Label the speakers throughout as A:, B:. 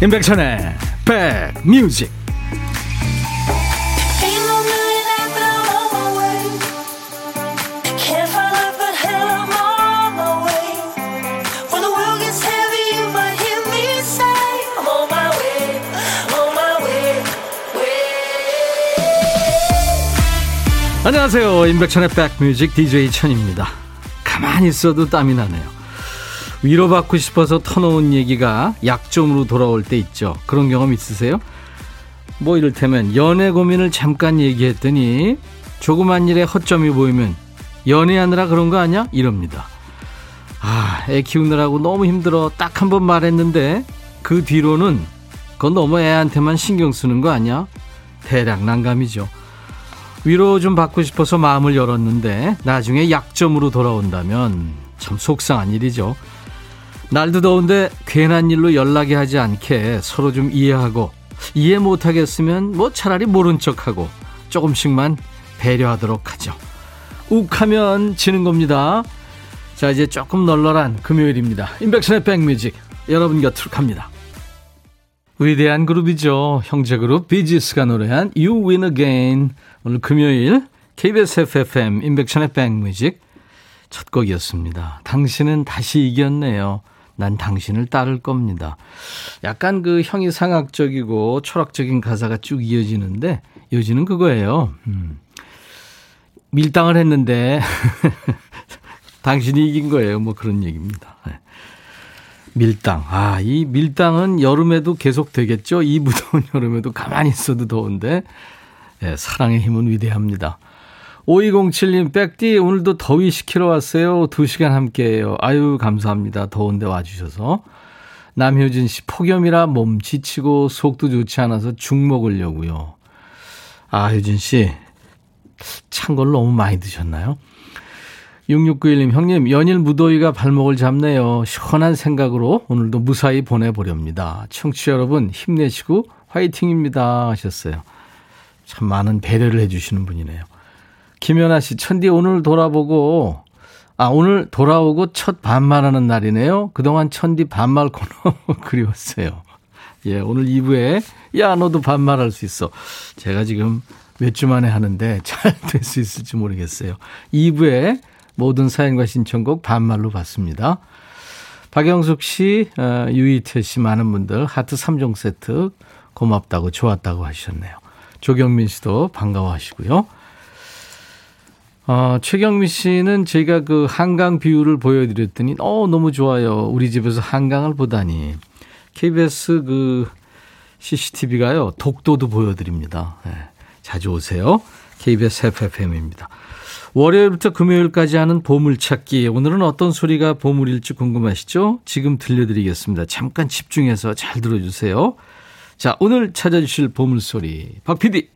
A: 임백천의 백뮤직. 안녕하세요. 임백천의 백뮤직 DJ 천입니다. 가만히 있어도 땀이 나네요 위로받고 싶어서 터놓은 얘기가 약점으로 돌아올 때 있죠. 그런 경험 있으세요? 뭐 이를테면 연애 고민을 잠깐 얘기했더니 조그만 일에 허점이 보이면 연애하느라 그런 거 아니야? 이럽니다. 아, 애 키우느라고 너무 힘들어. 딱 한 번 말했는데 그 뒤로는 그건 너무 애한테만 신경 쓰는 거 아니야? 대략 난감이죠. 위로 좀 받고 싶어서 마음을 열었는데 나중에 약점으로 돌아온다면 참 속상한 일이죠. 날도 더운데 괜한 일로 연락이 하지 않게 서로 좀 이해하고 이해 못하겠으면 뭐 차라리 모른 척하고 조금씩만 배려하도록 하죠. 욱하면 지는 겁니다. 자 이제 조금 널널한 금요일입니다. 인백션의 백뮤직 여러분 곁으로 갑니다. 위대한 그룹이죠. 형제 그룹 비지스가 노래한 You Win Again 오늘 금요일 KBS FFM 인백션의 백뮤직 첫 곡이었습니다. 당신은 다시 이겼네요. 난 당신을 따를 겁니다. 약간 그 형이 상학적이고 철학적인 가사가 쭉 이어지는데 요지는 그거예요. 음. 밀당을 했는데 당신이 이긴 거예요. 뭐 그런 얘기입니다. 네. 밀당. 아, 이 밀당은 여름에도 계속 되겠죠? 이 무더운 여름에도 가만히 있어도 더운데 네, 사랑의 힘은 위대합니다. 5207님, 백디, 오늘도 더위 식히러 왔어요. 2시간 함께 해요. 아유, 감사합니다. 더운데 와주셔서. 남효진 씨, 폭염이라 몸 지치고 속도 좋지 않아서 죽 먹으려고요. 아, 효진 씨, 찬 걸 너무 많이 드셨나요? 6691님, 형님, 연일 무더위가 발목을 잡네요. 시원한 생각으로 오늘도 무사히 보내보렵니다. 청취자 여러분, 힘내시고 화이팅입니다. 하셨어요. 참 많은 배려를 해주시는 분이네요. 김연아 씨, 천디 오늘 돌아보고, 아, 오늘 돌아오고 첫 반말하는 날이네요. 그동안 천디 반말 코너 그리웠어요. 예, 오늘 2부에, 야, 너도 반말할 수 있어. 제가 지금 몇 주 만에 하는데 잘 될 수 있을지 모르겠어요. 2부에 모든 사연과 신청곡 반말로 받습니다. 박영숙 씨, 어, 유이태 씨 많은 분들 하트 3종 세트 고맙다고 좋았다고 하셨네요. 조경민 씨도 반가워하시고요. 어, 최경미 씨는 제가 그 한강 비율을 보여드렸더니, 어, 너무 좋아요. 우리 집에서 한강을 보다니. KBS 그 CCTV가요, 독도도 보여드립니다. 네, 자주 오세요. KBS FFM입니다. 월요일부터 금요일까지 하는 보물찾기. 오늘은 어떤 소리가 보물일지 궁금하시죠? 지금 들려드리겠습니다. 잠깐 집중해서 잘 들어주세요. 자, 오늘 찾아주실 보물소리. 박 PD.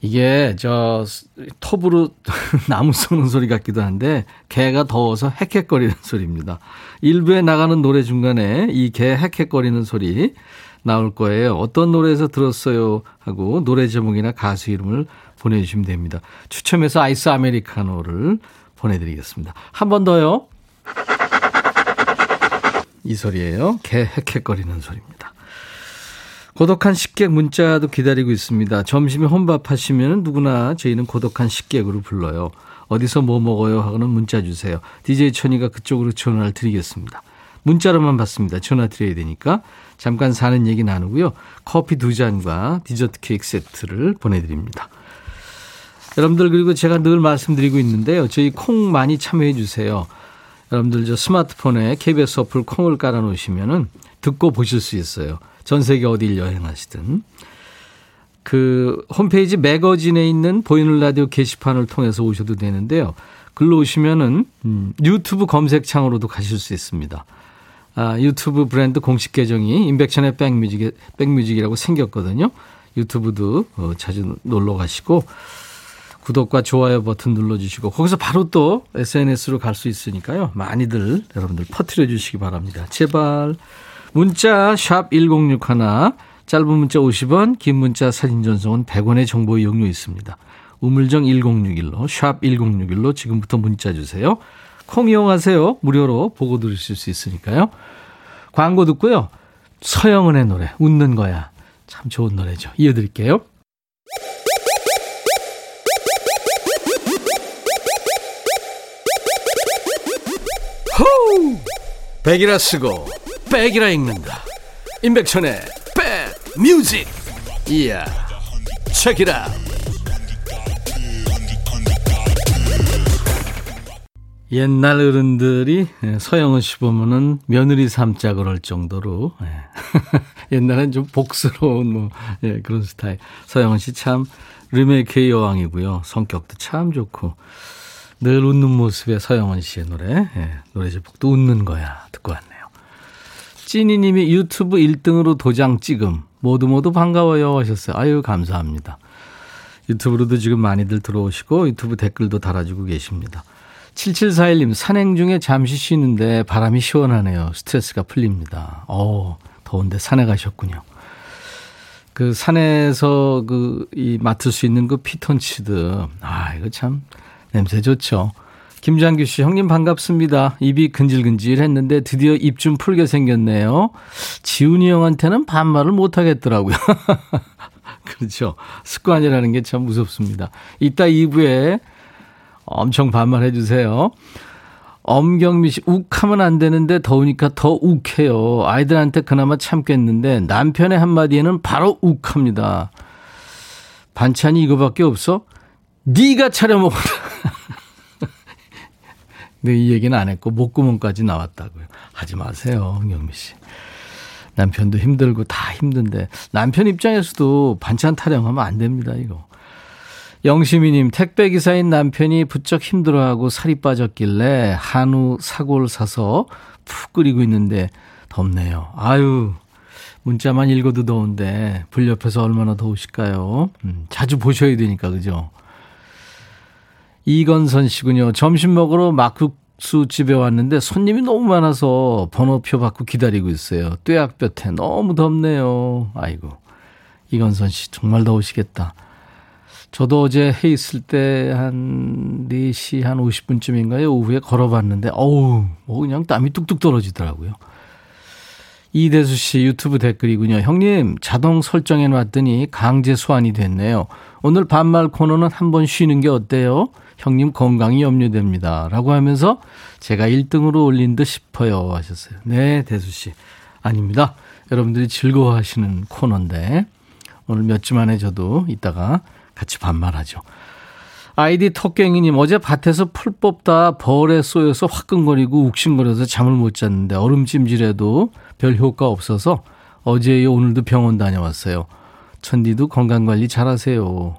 A: 이게 저 톱으로 나무 쏘는 소리 같기도 한데 개가 더워서 헥헥거리는 소리입니다. 일부에 나가는 노래 중간에 이 개 헥헥거리는 소리 나올 거예요. 어떤 노래에서 들었어요 하고 노래 제목이나 가수 이름을 보내주시면 됩니다. 추첨해서 아이스 아메리카노를 보내드리겠습니다. 한 번 더요. 이 소리예요. 개 헥헥거리는 소리입니다. 고독한 식객 문자도 기다리고 있습니다. 점심에 혼밥 하시면 누구나 저희는 고독한 식객으로 불러요. 어디서 뭐 먹어요 하고는 문자 주세요. DJ 천이가 그쪽으로 전화를 드리겠습니다. 문자로만 받습니다. 전화 드려야 되니까 잠깐 사는 얘기 나누고요. 커피 두 잔과 디저트 케이크 세트를 보내드립니다. 여러분들 그리고 제가 늘 말씀드리고 있는데요. 저희 콩 많이 참여해 주세요. 여러분들 저 스마트폰에 KBS 어플 콩을 깔아 놓으시면은 듣고 보실 수 있어요. 전 세계 어딜 여행하시든. 그 홈페이지 매거진에 있는 보이는 라디오 게시판을 통해서 오셔도 되는데요. 글로 오시면은 음, 유튜브 검색창으로도 가실 수 있습니다. 아, 유튜브 브랜드 공식 계정이 임백천의 백뮤직, 백뮤직이라고 생겼거든요. 유튜브도 어, 자주 놀러 가시고 구독과 좋아요 버튼 눌러주시고 거기서 바로 또 SNS로 갈 수 있으니까요. 많이들 여러분들 퍼뜨려 주시기 바랍니다. 제발 문자 샵 1061, 짧은 문자 50원, 긴 문자 사진 전송은 100원의 정보 이용료 있습니다. 우물정 1061로 샵 1061로 지금부터 문자 주세요. 콩 이용하세요. 무료로 보고 들으실 수 있으니까요. 광고 듣고요. 서영은의 노래, 웃는 거야. 참 좋은 노래죠. 이어드릴게요. 호우! 백이라 쓰고, 백이라 읽는다. 임백천의 백 뮤직. 이야, 책이라. 옛날 어른들이 예, 서영은 씨 보면은 며느리 삼자 그럴 정도로 예. 옛날엔 좀 복스러운 뭐 예, 그런 스타일. 서영은 씨 참 리메이크의 여왕이고요. 성격도 참 좋고 늘 웃는 모습의 서영은 씨의 노래 예, 노래 제목도 웃는 거야 듣고 왔네요. 찐이님이 유튜브 1등으로 도장 찍음 모두 모두 반가워요 하셨어요. 아유 감사합니다. 유튜브로도 지금 많이들 들어오시고 유튜브 댓글도 달아주고 계십니다. 7741님, 산행 중에 잠시 쉬는데 바람이 시원하네요. 스트레스가 풀립니다. 어 더운데 산에 가셨군요. 그 산에서 그, 이, 맡을 수 있는 그 피톤치드. 아, 이거 참 냄새 좋죠. 김장규 씨, 형님 반갑습니다. 입이 근질근질 했는데 드디어 입 좀 풀게 생겼네요. 지훈이 형한테는 반말을 못 하겠더라고요. 그렇죠. 습관이라는 게 참 무섭습니다. 이따 2부에 엄청 반말해 주세요. 엄경미 씨, 욱하면 안 되는데 더우니까 더 욱해요. 아이들한테 그나마 참겠는데 남편의 한마디에는 바로 욱합니다. 반찬이 이거밖에 없어? 네가 차려 먹어라. 근데 이 얘기는 안 했고 목구멍까지 나왔다고요. 하지 마세요, 경미 씨. 남편도 힘들고 다 힘든데 남편 입장에서도 반찬 타령하면 안 됩니다, 이거. 영시미님, 택배기사인 남편이 부쩍 힘들어하고 살이 빠졌길래 한우 사골 사서 푹 끓이고 있는데 덥네요. 아유, 문자만 읽어도 더운데 불 옆에서 얼마나 더우실까요? 음, 자주 보셔야 되니까, 그죠? 이건선 씨군요. 점심 먹으러 막국수 집에 왔는데 손님이 너무 많아서 번호표 받고 기다리고 있어요. 뙤약볕에 너무 덥네요. 아이고. 이건선 씨 정말 더우시겠다. 저도 어제 해 있을 때 한 4시 한 50분쯤인가요? 오후에 걸어봤는데, 어우, 뭐 그냥 땀이 뚝뚝 떨어지더라고요. 이대수 씨 유튜브 댓글이군요. 형님, 자동 설정해 놨더니 강제 소환이 됐네요. 오늘 반말 코너는 한 번 쉬는 게 어때요? 형님 건강이 염려됩니다. 라고 하면서 제가 1등으로 올린 듯 싶어요. 하셨어요. 네, 대수 씨. 아닙니다. 여러분들이 즐거워하시는 코너인데, 오늘 몇 주 만에 저도 이따가 같이 반말하죠. 아이디 턱갱이님 어제 밭에서 풀 뽑다 벌에 쏘여서 화끈거리고 욱신거려서 잠을 못 잤는데 얼음찜질해도 별 효과 없어서 어제 오늘도 병원 다녀왔어요. 천디도 건강관리 잘하세요.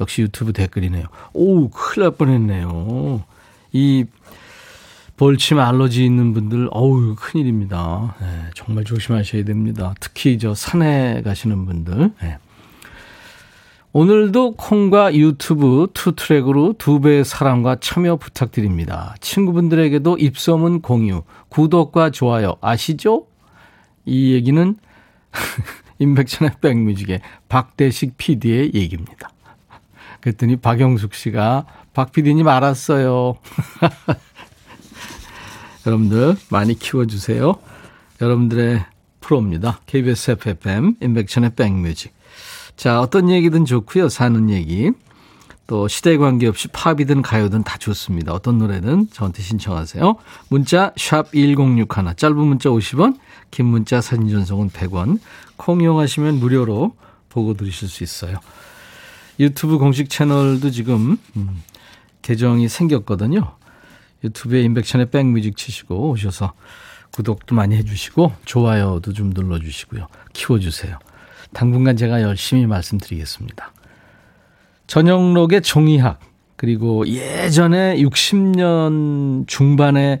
A: 역시 유튜브 댓글이네요. 오 큰일 날 뻔했네요. 이 벌침 알러지 있는 분들 어우 큰일입니다. 네, 정말 조심하셔야 됩니다. 특히 저 산에 가시는 분들. 네. 오늘도 콩과 유튜브 two track으로 두 배의 사랑과 참여 부탁드립니다. 친구분들에게도 입소문 공유, 구독과 좋아요 아시죠? 이 얘기는 임백천의 백뮤직의 박대식 PD의 얘기입니다. 그랬더니 박영숙 씨가 박 PD님 알았어요. 여러분들 많이 키워주세요. 여러분들의 프로입니다. KBS FFM 임백천의 백뮤직. 자, 어떤 얘기든 좋고요. 사는 얘기. 또 시대에 관계없이 팝이든 가요든 다 좋습니다. 어떤 노래든 저한테 신청하세요. 문자 샵 1061, 짧은 문자 50원, 긴 문자 사진 전송은 100원. 콩 이용하시면 무료로 보고 들으실 수 있어요. 유튜브 공식 채널도 지금 음, 계정이 생겼거든요. 유튜브에 인백션의 백뮤직 치시고 오셔서 구독도 많이 해주시고 좋아요도 좀 눌러주시고요. 키워주세요. 당분간 제가 열심히 말씀드리겠습니다. 전영록의 종이학, 그리고 예전에 60년 중반에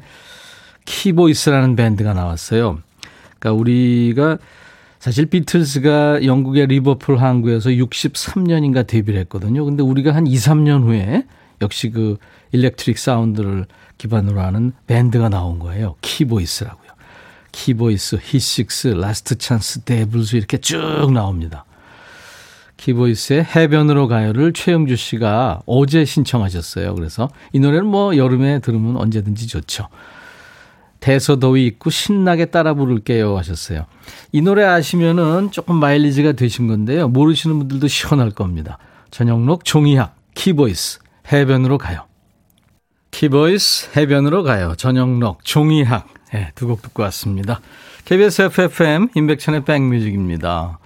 A: 키보이스라는 밴드가 나왔어요. 그러니까 우리가 사실 비틀스가 영국의 리버풀 항구에서 63년인가 데뷔를 했거든요. 근데 우리가 한 2, 3년 후에 역시 그 electric sound를 기반으로 하는 밴드가 나온 거예요. 키보이스라고요. 키보이스, 히식스, 라스트 찬스, 데블스 이렇게 쭉 나옵니다. 키보이스의 해변으로 가요를 최영주 씨가 어제 신청하셨어요. 그래서 이 노래는 뭐 여름에 들으면 언제든지 좋죠. 대서더위 잊고 신나게 따라 부를게요 하셨어요. 이 노래 아시면은 조금 마일리지가 되신 건데요. 모르시는 분들도 시원할 겁니다. 전영록 종이학 키보이스 해변으로 가요. 키보이스 해변으로 가요. 전영록 종이학 네, 두곡 듣고 왔습니다. KBS FFM 임백천의 백뮤직입니다.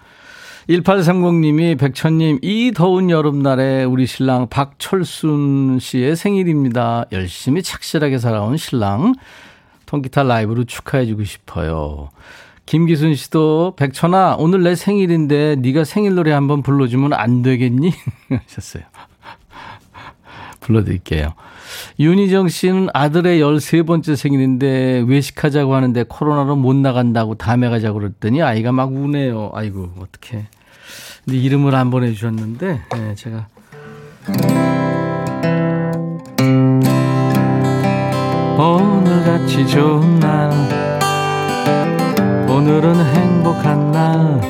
A: 1830님이 백천님 이 더운 여름날에 우리 신랑 박철순 씨의 생일입니다. 열심히 착실하게 살아온 신랑 통기타 라이브로 축하해주고 싶어요. 김기순 씨도 백천아 오늘 내 생일인데 네가 생일 노래 한번 불러주면 안 되겠니? 하셨어요. 불러드릴게요. 윤희정 씨는 아들의 13번째 생일인데 외식하자고 하는데 코로나로 못 나간다고 다음에 가자고 그랬더니 아이가 막 우네요. 아이고 어떡해. 근데 이름을 안 보내주셨는데 네, 제가 오늘같이 좋은 날. 오늘은 행복한 날.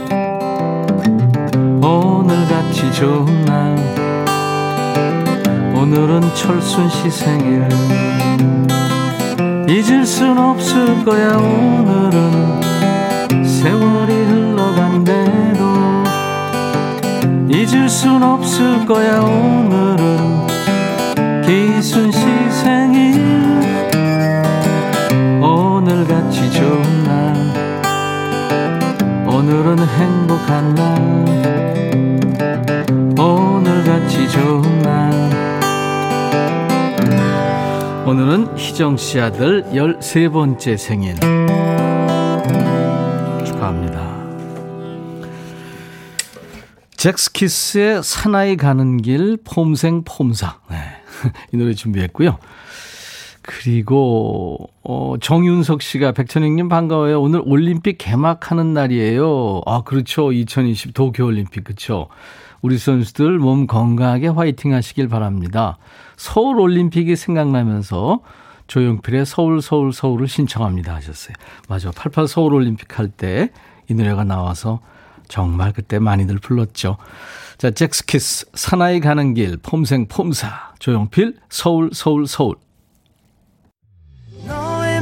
A: 오늘같이 좋은 날. 오늘은 철순 씨 생일. 잊을 순 없을 거야 오늘은. 세월이 흘러간대도 잊을 순 없을 거야 오늘은. 기순 씨 생일 오늘은 행복한 날. 오늘같이 좋은 날. 오늘은 희정 씨 아들 13번째 생일. 축하합니다. 잭스키스의 사나이 가는 길 폼생 폼사. 네. 이 노래 준비했고요 그리고 어, 정윤석 씨가 백천영님 반가워요. 오늘 올림픽 개막하는 날이에요. 아 그렇죠. 2020 도쿄올림픽 그렇죠. 우리 선수들 몸 건강하게 화이팅 하시길 바랍니다. 서울 올림픽이 생각나면서 조용필의 서울 서울 서울을 신청합니다 하셨어요. 맞아. 88 서울 올림픽 할 때 이 노래가 나와서 정말 그때 많이들 불렀죠. 자, 잭스키스 사나이 가는 길 폼생 폼사 조용필 서울 서울 서울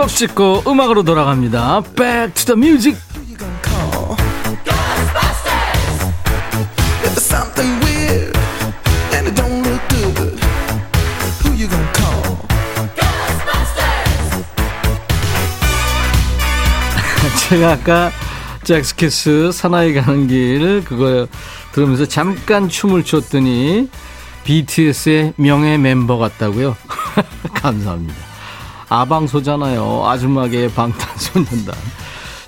A: 추억 찍고 음악으로 돌아갑니다. Back to the music. 제가 아까 젝스키스 사나이 가는 길 그거 들으면서 잠깐 춤을 췄더니 BTS의 명예 멤버 같다고요? 감사합니다. 아방소잖아요. 아줌마계의 방탄소년단.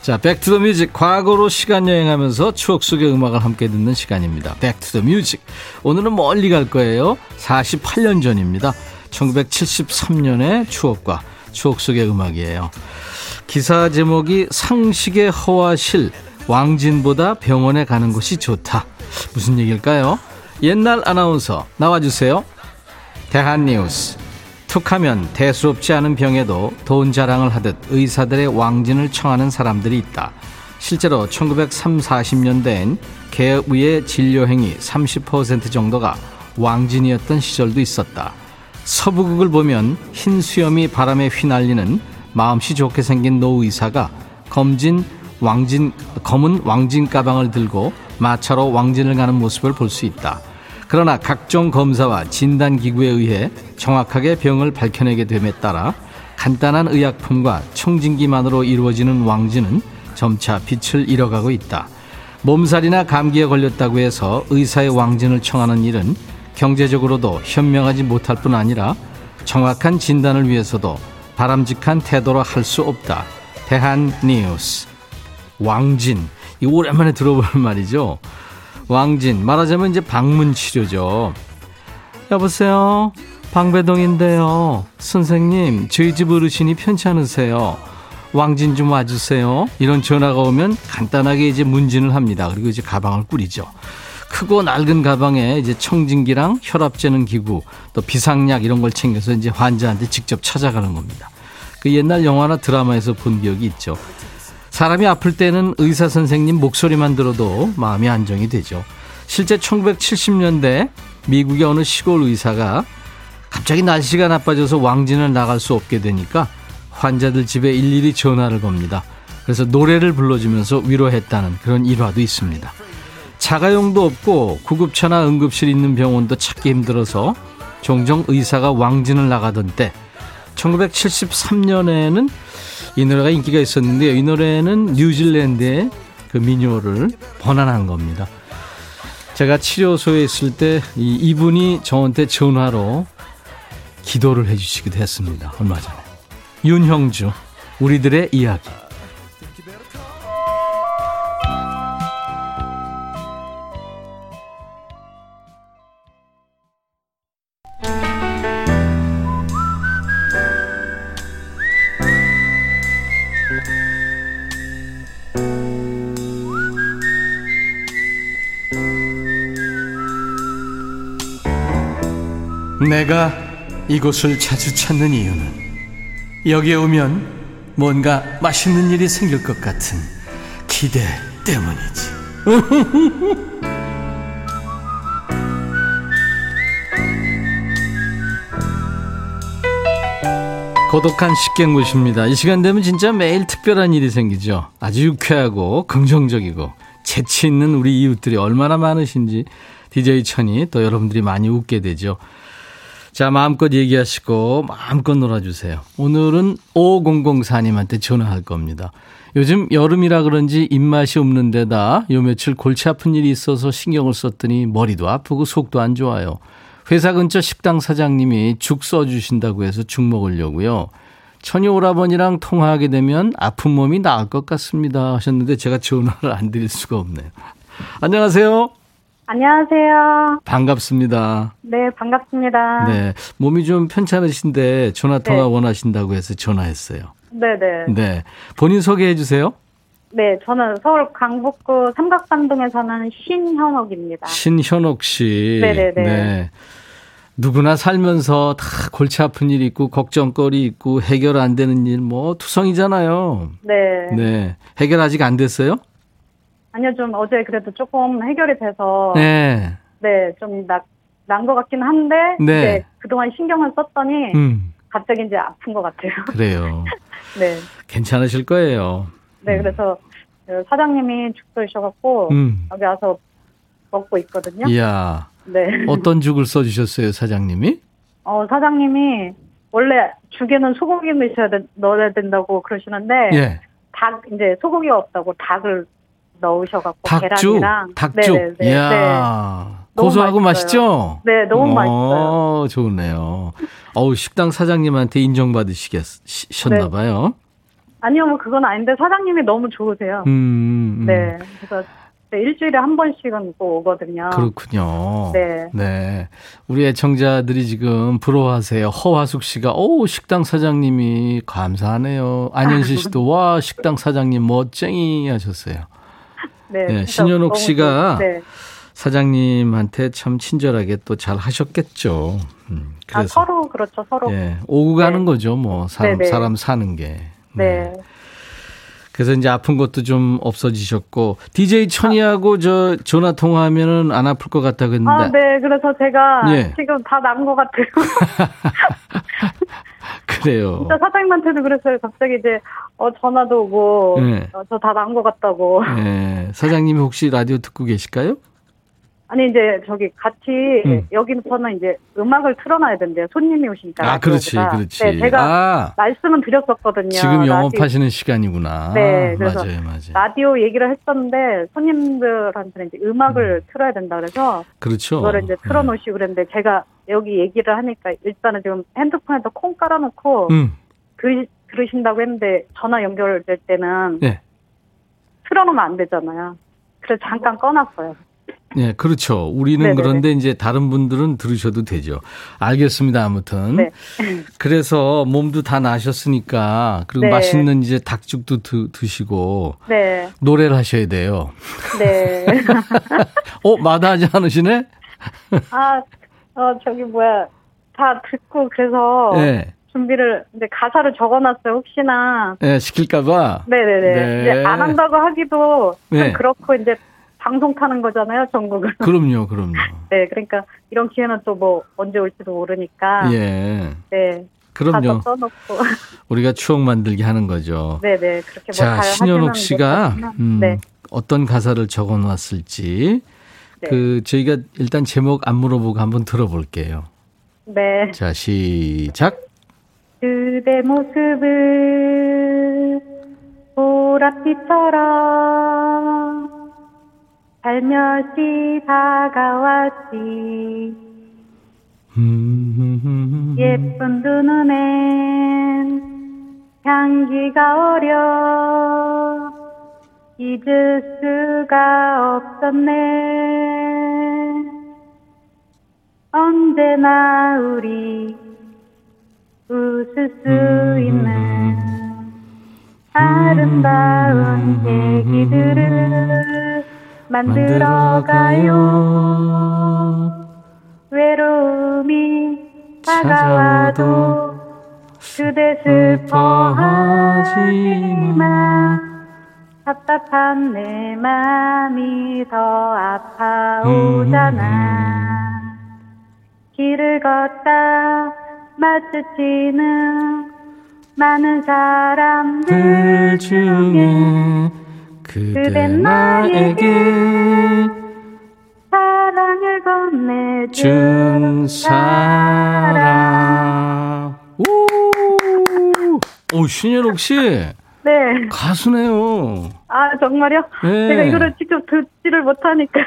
A: 자, Back to the music. 과거로 시간 여행하면서 추억 속의 음악을 함께 듣는 시간입니다. Back to the music. 오늘은 멀리 갈 거예요. 48년 전입니다. 1973년의 추억과 추억 속의 음악이에요. 기사 제목이 상식의 허와실 왕진보다 병원에 가는 것이 좋다. 무슨 얘기일까요? 옛날 아나운서 나와주세요. 대한뉴스. 툭하면 대수롭지 않은 병에도 돈 자랑을 하듯 의사들의 왕진을 청하는 사람들이 있다. 실제로 1930, 40년대엔 개업 의의 진료행위 30% 정도가 왕진이었던 시절도 있었다. 서부극을 보면 흰 수염이 바람에 휘날리는 마음씨 좋게 생긴 노 의사가 검진 왕진 검은 왕진 가방을 들고 마차로 왕진을 가는 모습을 볼 수 있다. 그러나 각종 검사와 진단 기구에 의해 정확하게 병을 밝혀내게 됨에 따라 간단한 의약품과 청진기만으로 이루어지는 왕진은 점차 빛을 잃어가고 있다. 몸살이나 감기에 걸렸다고 해서 의사의 왕진을 청하는 일은 경제적으로도 현명하지 못할 뿐 아니라 정확한 진단을 위해서도 바람직한 태도로 할 수 없다. 대한 뉴스. 왕진. 이 오랜만에 들어보는 말이죠. 왕진. 말하자면 이제 방문 치료죠. 여보세요? 방배동인데요. 선생님, 저희 집 어르신이 편치 않으세요. 왕진 좀 와주세요. 이런 전화가 오면 간단하게 이제 문진을 합니다. 그리고 이제 가방을 꾸리죠. 크고 낡은 가방에 이제 청진기랑 혈압 재는 기구, 또 비상약 이런 걸 챙겨서 이제 환자한테 직접 찾아가는 겁니다. 그 옛날 영화나 드라마에서 본 기억이 있죠. 사람이 아플 때는 의사 선생님 목소리만 들어도 마음이 안정이 되죠. 실제 1970년대 미국의 어느 시골 의사가 갑자기 날씨가 나빠져서 왕진을 나갈 수 없게 되니까 환자들 집에 일일이 전화를 겁니다. 그래서 노래를 불러주면서 위로했다는 그런 일화도 있습니다. 자가용도 없고 구급차나 응급실 있는 병원도 찾기 힘들어서 종종 의사가 왕진을 나가던 때 1973년에는 이 노래가 인기가 있었는데요. 이 노래는 뉴질랜드의 그 민요를 번안한 겁니다. 제가 치료소에 있을 때 이분이 저한테 전화로 기도를 해주시기도 했습니다. 얼마 전에. 윤형주, 우리들의 이야기. 내가 이곳을 자주 찾는 이유는 여기에 오면 뭔가 맛있는 일이 생길 것 같은 기대 때문이지. 고독한 식객무십니다. 이 시간 되면 진짜 매일 특별한 일이 생기죠. 아주 유쾌하고 긍정적이고 재치 있는 우리 이웃들이 얼마나 많으신지 DJ 천이 또 여러분들이 많이 웃게 되죠. 자, 마음껏 얘기하시고 마음껏 놀아주세요. 오늘은 5004님한테 전화할 겁니다. 요즘 여름이라 그런지 입맛이 없는 데다 요 며칠 골치 아픈 일이 있어서 신경을 썼더니 머리도 아프고 속도 안 좋아요. 회사 근처 식당 사장님이 죽 써주신다고 해서 죽 먹으려고요. 천이 오라버니랑 통화하게 되면 아픈 몸이 나을 것 같습니다 하셨는데 제가 전화를 안 드릴 수가 없네요. 안녕하세요.
B: 안녕하세요.
A: 반갑습니다.
B: 네, 반갑습니다.
A: 네. 몸이 좀 편찮으신데 전화 통화 네. 원하신다고 해서 전화했어요.
B: 네네. 네.
A: 네. 본인 소개해 주세요.
B: 네, 저는 서울 강북구 삼각산동에 사는 신현옥입니다.
A: 신현옥 씨. 네네네. 네. 누구나 살면서 다 골치 아픈 일 있고 걱정거리 있고 해결 안 되는 일 뭐 투성이잖아요.
B: 네.
A: 네. 해결 아직 안 됐어요?
B: 아니요, 좀 어제 그래도 조금 해결이 돼서. 네. 네, 좀 나, 난 것 같긴 한데. 네. 그동안 신경을 썼더니. 음. 갑자기 이제 아픈 것 같아요.
A: 그래요.
B: 네.
A: 괜찮으실 거예요.
B: 네, 음. 그래서 그 사장님이 죽도 주셔갖고 음. 여기 와서 먹고 있거든요.
A: 이야. 네. 어떤 죽을 써주셨어요, 사장님이?
B: 어, 사장님이 원래 죽에는 돼, 넣어야 된다고 그러시는데 예. 닭 이제 소고기가 없다고 닭을 넣으셔갖고 닭죽, 계란이랑
A: 닭죽. 네네네. 네, 이야. 네. 고소하고 맛있죠?
B: 네, 너무 어, 맛있어요.
A: 좋네요. 어우, 식당 사장님한테 인정받으시겠셨나봐요. 네.
B: 아니요, 뭐 그건 아닌데 사장님이 너무 좋으세요. 음, 음. 네, 그래서 네, 일주일에 한 번씩은 꼭 오거든요.
A: 그렇군요. 네. 네. 우리 애청자들이 지금 부러워하세요. 허화숙 씨가, 오, 식당 사장님이 감사하네요. 안현실 씨도, 와, 식당 사장님 멋쟁이 하셨어요. 네. 네 신현옥 씨가 네. 사장님한테 참 친절하게 또 잘 하셨겠죠.
B: 음, 그래서. 아, 서로 그렇죠, 서로.
A: 예, 오고 가는 네. 거죠, 뭐 사람 네, 네. 사람 사는 게.
B: 네. 네.
A: 그래서 이제 아픈 것도 좀 없어지셨고 DJ 천이하고 아. 저 전화 통화하면은 안 아플 것 같다 그랬는데. 아,
B: 네. 그래서 제가 예. 지금 다 나은 것 같아요.
A: 그래요.
B: 진짜 사장님한테도 그랬어요. 갑자기 이제 어 전화도 오고 네. 어, 저다 나은 것 같다고.
A: 네. 사장님이 혹시 라디오 듣고 계실까요?
B: 아니 이제 저기 같이 음. 여기서는 이제 음악을 틀어놔야 된대요. 손님이 오시니까.
A: 아 그렇지, 그렇지.
B: 네, 제가 아, 말씀은 드렸었거든요.
A: 지금 영업하시는 시간이구나.
B: 네, 그래서 맞아요, 맞아요. 라디오 얘기를 했었는데 손님들한테는 이제 음악을 음. 틀어야 된다 그래서
A: 그렇죠.
B: 그거를 이제 틀어놓으시고 네. 그랬는데 제가 여기 얘기를 하니까 일단은 지금 핸드폰에다 콩 깔아놓고 음. 그, 들으신다고 했는데 전화 연결될 때는 네. 틀어놓으면 안 되잖아요. 그래서 잠깐 꺼놨어요.
A: 네, 그렇죠. 우리는 네네네. 그런데 이제 다른 분들은 들으셔도 되죠. 알겠습니다. 아무튼. 네. 그래서 몸도 다 나셨으니까 그리고 네. 맛있는 이제 닭죽도 드, 드시고 네. 노래를 하셔야 돼요. 네. 어, 마다하지 않으시네?
B: 아, 어, 저기 뭐야. 다 듣고 그래서 네. 준비를 이제 가사를 적어놨어요. 혹시나.
A: 네, 시킬까봐.
B: 네네네. 네. 이제 안 한다고 하기도 네. 그렇고 이제 방송 타는 거잖아요, 전국을.
A: 그럼요, 그럼요.
B: 네, 그러니까 이런 기회는 또 뭐 언제 올지도 모르니까.
A: 예.
B: 네.
A: 그럼요. 우리가 추억 만들게 하는 거죠.
B: 네네. 네. 그렇게 뭐
A: 자, 신현옥 씨가 음, 네. 어떤 가사를 적어 놨을지 네. 그 저희가 일단 제목 안 물어보고 한번 들어볼게요.
B: 네.
A: 자, 시작.
B: 그대 모습을 보랏빛처럼 살며시 다가왔지. 예쁜 두 눈엔 향기가 어려 잊을 수가 없었네. 언제나 우리 웃을 수 있는 아름다운 얘기들을 만들어가요. 외로움이 다가와도 그대 슬퍼하지 마. 답답한 내 맘이 더 아파오잖아. 길을 걷다 마주치는 많은 사람들 중에
A: 그대 나에게
B: 사랑을 건네준 사람.
A: 오, 오 신현옥 씨.
B: 네.
A: 가수네요.
B: 아, 정말요? 네. 제가 이거를 직접 듣지를 못하니까.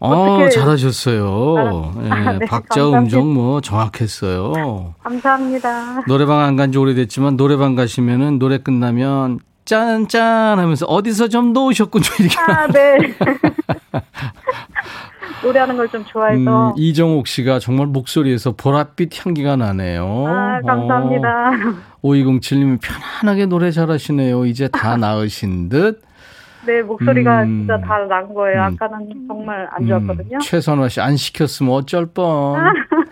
A: 아, 잘하셨어요. 네. 아, 네. 박자 음정 뭐 정확했어요.
B: 감사합니다.
A: 노래방 안 간 지 오래됐지만 노래방 가시면은 노래 끝나면 짠짠 하면서 어디서 좀 놓으셨군요. 이렇게.
B: 아, 네. 노래하는 걸 좀 좋아해서. 음,
A: 이정옥 씨가 정말 목소리에서 보랏빛 향기가 나네요.
B: 아, 감사합니다.
A: 어, 5207님은 편안하게 노래 잘하시네요. 이제 다 나으신 듯.
B: 네, 목소리가 음, 진짜 다 난 거예요. 음. 아까는 정말 안 좋았거든요. 음,
A: 최선화 씨, 안 시켰으면 어쩔 뻔.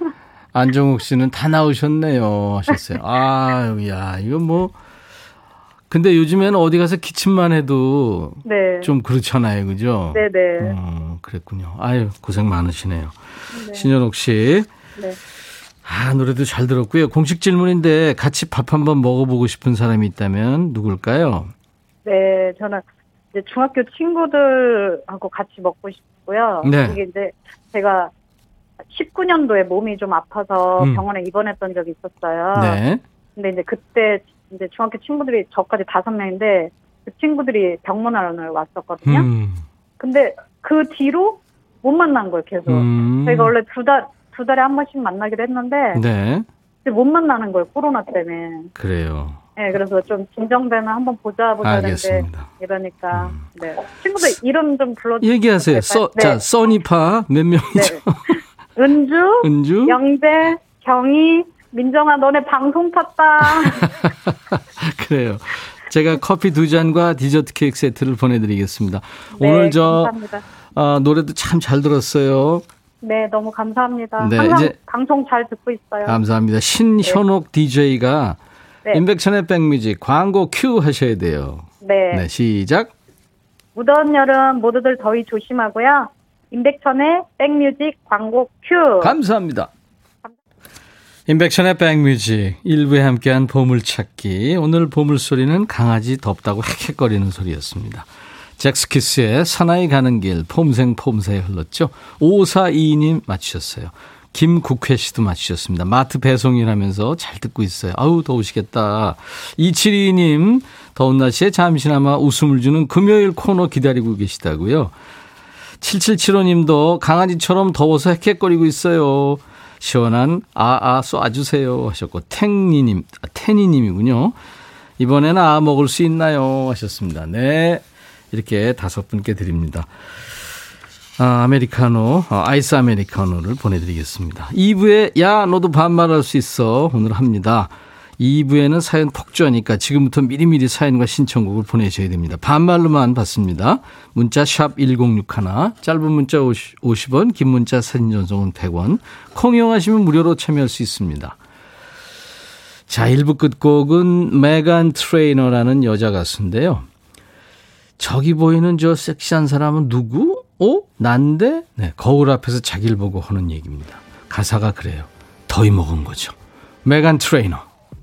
A: 안정욱 씨는 다 나오셨네요. 하셨어요. 아, 야, 이거 뭐. 근데 요즘에는 어디 가서 기침만 해도 네. 좀 그렇잖아요. 그죠?
B: 네네. 네.
A: 어, 그랬군요. 아유, 고생 많으시네요. 네. 신현옥 씨. 네. 아, 노래도 잘 들었고요. 공식 질문인데 같이 밥 한번 먹어보고 싶은 사람이 있다면 누굴까요?
B: 네, 저는 이제 중학교 친구들하고 같이 먹고 싶고요. 네. 이게 이제 제가 19년도에 몸이 좀 아파서 음. 병원에 입원했던 적이 있었어요. 네. 근데 이제 그때 이제 중학교 친구들이 저까지 다섯 명인데 그 친구들이 병문안을 왔었거든요. 음. 근데 그 뒤로 못 만난 거예요, 계속. 음. 저희가 원래 두 달, 두 달에 한 번씩 만나기로 했는데. 네. 못 만나는 거예요, 코로나 때문에.
A: 그래요.
B: 네, 그래서 좀 진정되면 한번 보자 보자 했는데 이러니까 음. 네 친구들 이름 좀 불러
A: 얘기하세요. 써, 네. 자 써니파 몇 명이죠? 네.
B: 은주,
A: 은주,
B: 영재, 경희, 민정아 너네 방송 탔다.
A: 그래요. 제가 커피 두 잔과 디저트 케이크 세트를 보내드리겠습니다. 네, 오늘 저 어, 노래도 참 잘 들었어요.
B: 네, 너무 감사합니다. 네, 항상 이제 방송 잘 듣고 있어요.
A: 감사합니다. 신현옥 네. DJ가 네. 임백천의 백뮤직 광고 큐 하셔야 돼요.
B: 네.
A: 네, 시작.
B: 무더운 여름 모두들 더위 조심하고요. 임백천의 백뮤직 광고 큐.
A: 감사합니다. 인백션의 백뮤직 일부에 함께한 보물찾기 오늘 보물소리는 강아지 덥다고 헥헥거리는 소리였습니다. 잭스키스의 사나이 가는 길 폼생 폼사에 흘렀죠. 5422님 맞추셨어요. 김국회 씨도 맞추셨습니다. 마트 배송이라면서 잘 듣고 있어요. 아우 더우시겠다. 2722님 더운 날씨에 잠시나마 웃음을 주는 금요일 코너 기다리고 계시다고요. 7775님도 강아지처럼 더워서 헥헥거리고 있어요. 시원한 아아 쏴주세요 하셨고 탱니님 아, 테니님이군요. 이번에는 아 먹을 수 있나요 하셨습니다. 네 이렇게 다섯 분께 드립니다. 아, 아메리카노, 아, 아이스 아메리카노를 보내드리겠습니다. 2부에 야 너도 반말할 수 있어 오늘 합니다. 2부에는 사연 폭주하니까 지금부터 미리미리 사연과 신청곡을 보내셔야 됩니다. 반말로만 받습니다. 문자 샵 1061, 짧은 문자 50, 50 원, 긴 문자 사진 전송은 100원, 콩 이용하시면 무료로 참여할 수 있습니다. 자, 1부 끝곡은 메간 트레이너라는 여자 가수인데요. 저기 보이는 저 섹시한 사람은 누구? 어? 난데? 네, 거울 앞에서 자기를 보고 하는 얘기입니다. 가사가 그래요. 더위 먹은 거죠. 메간 트레이너.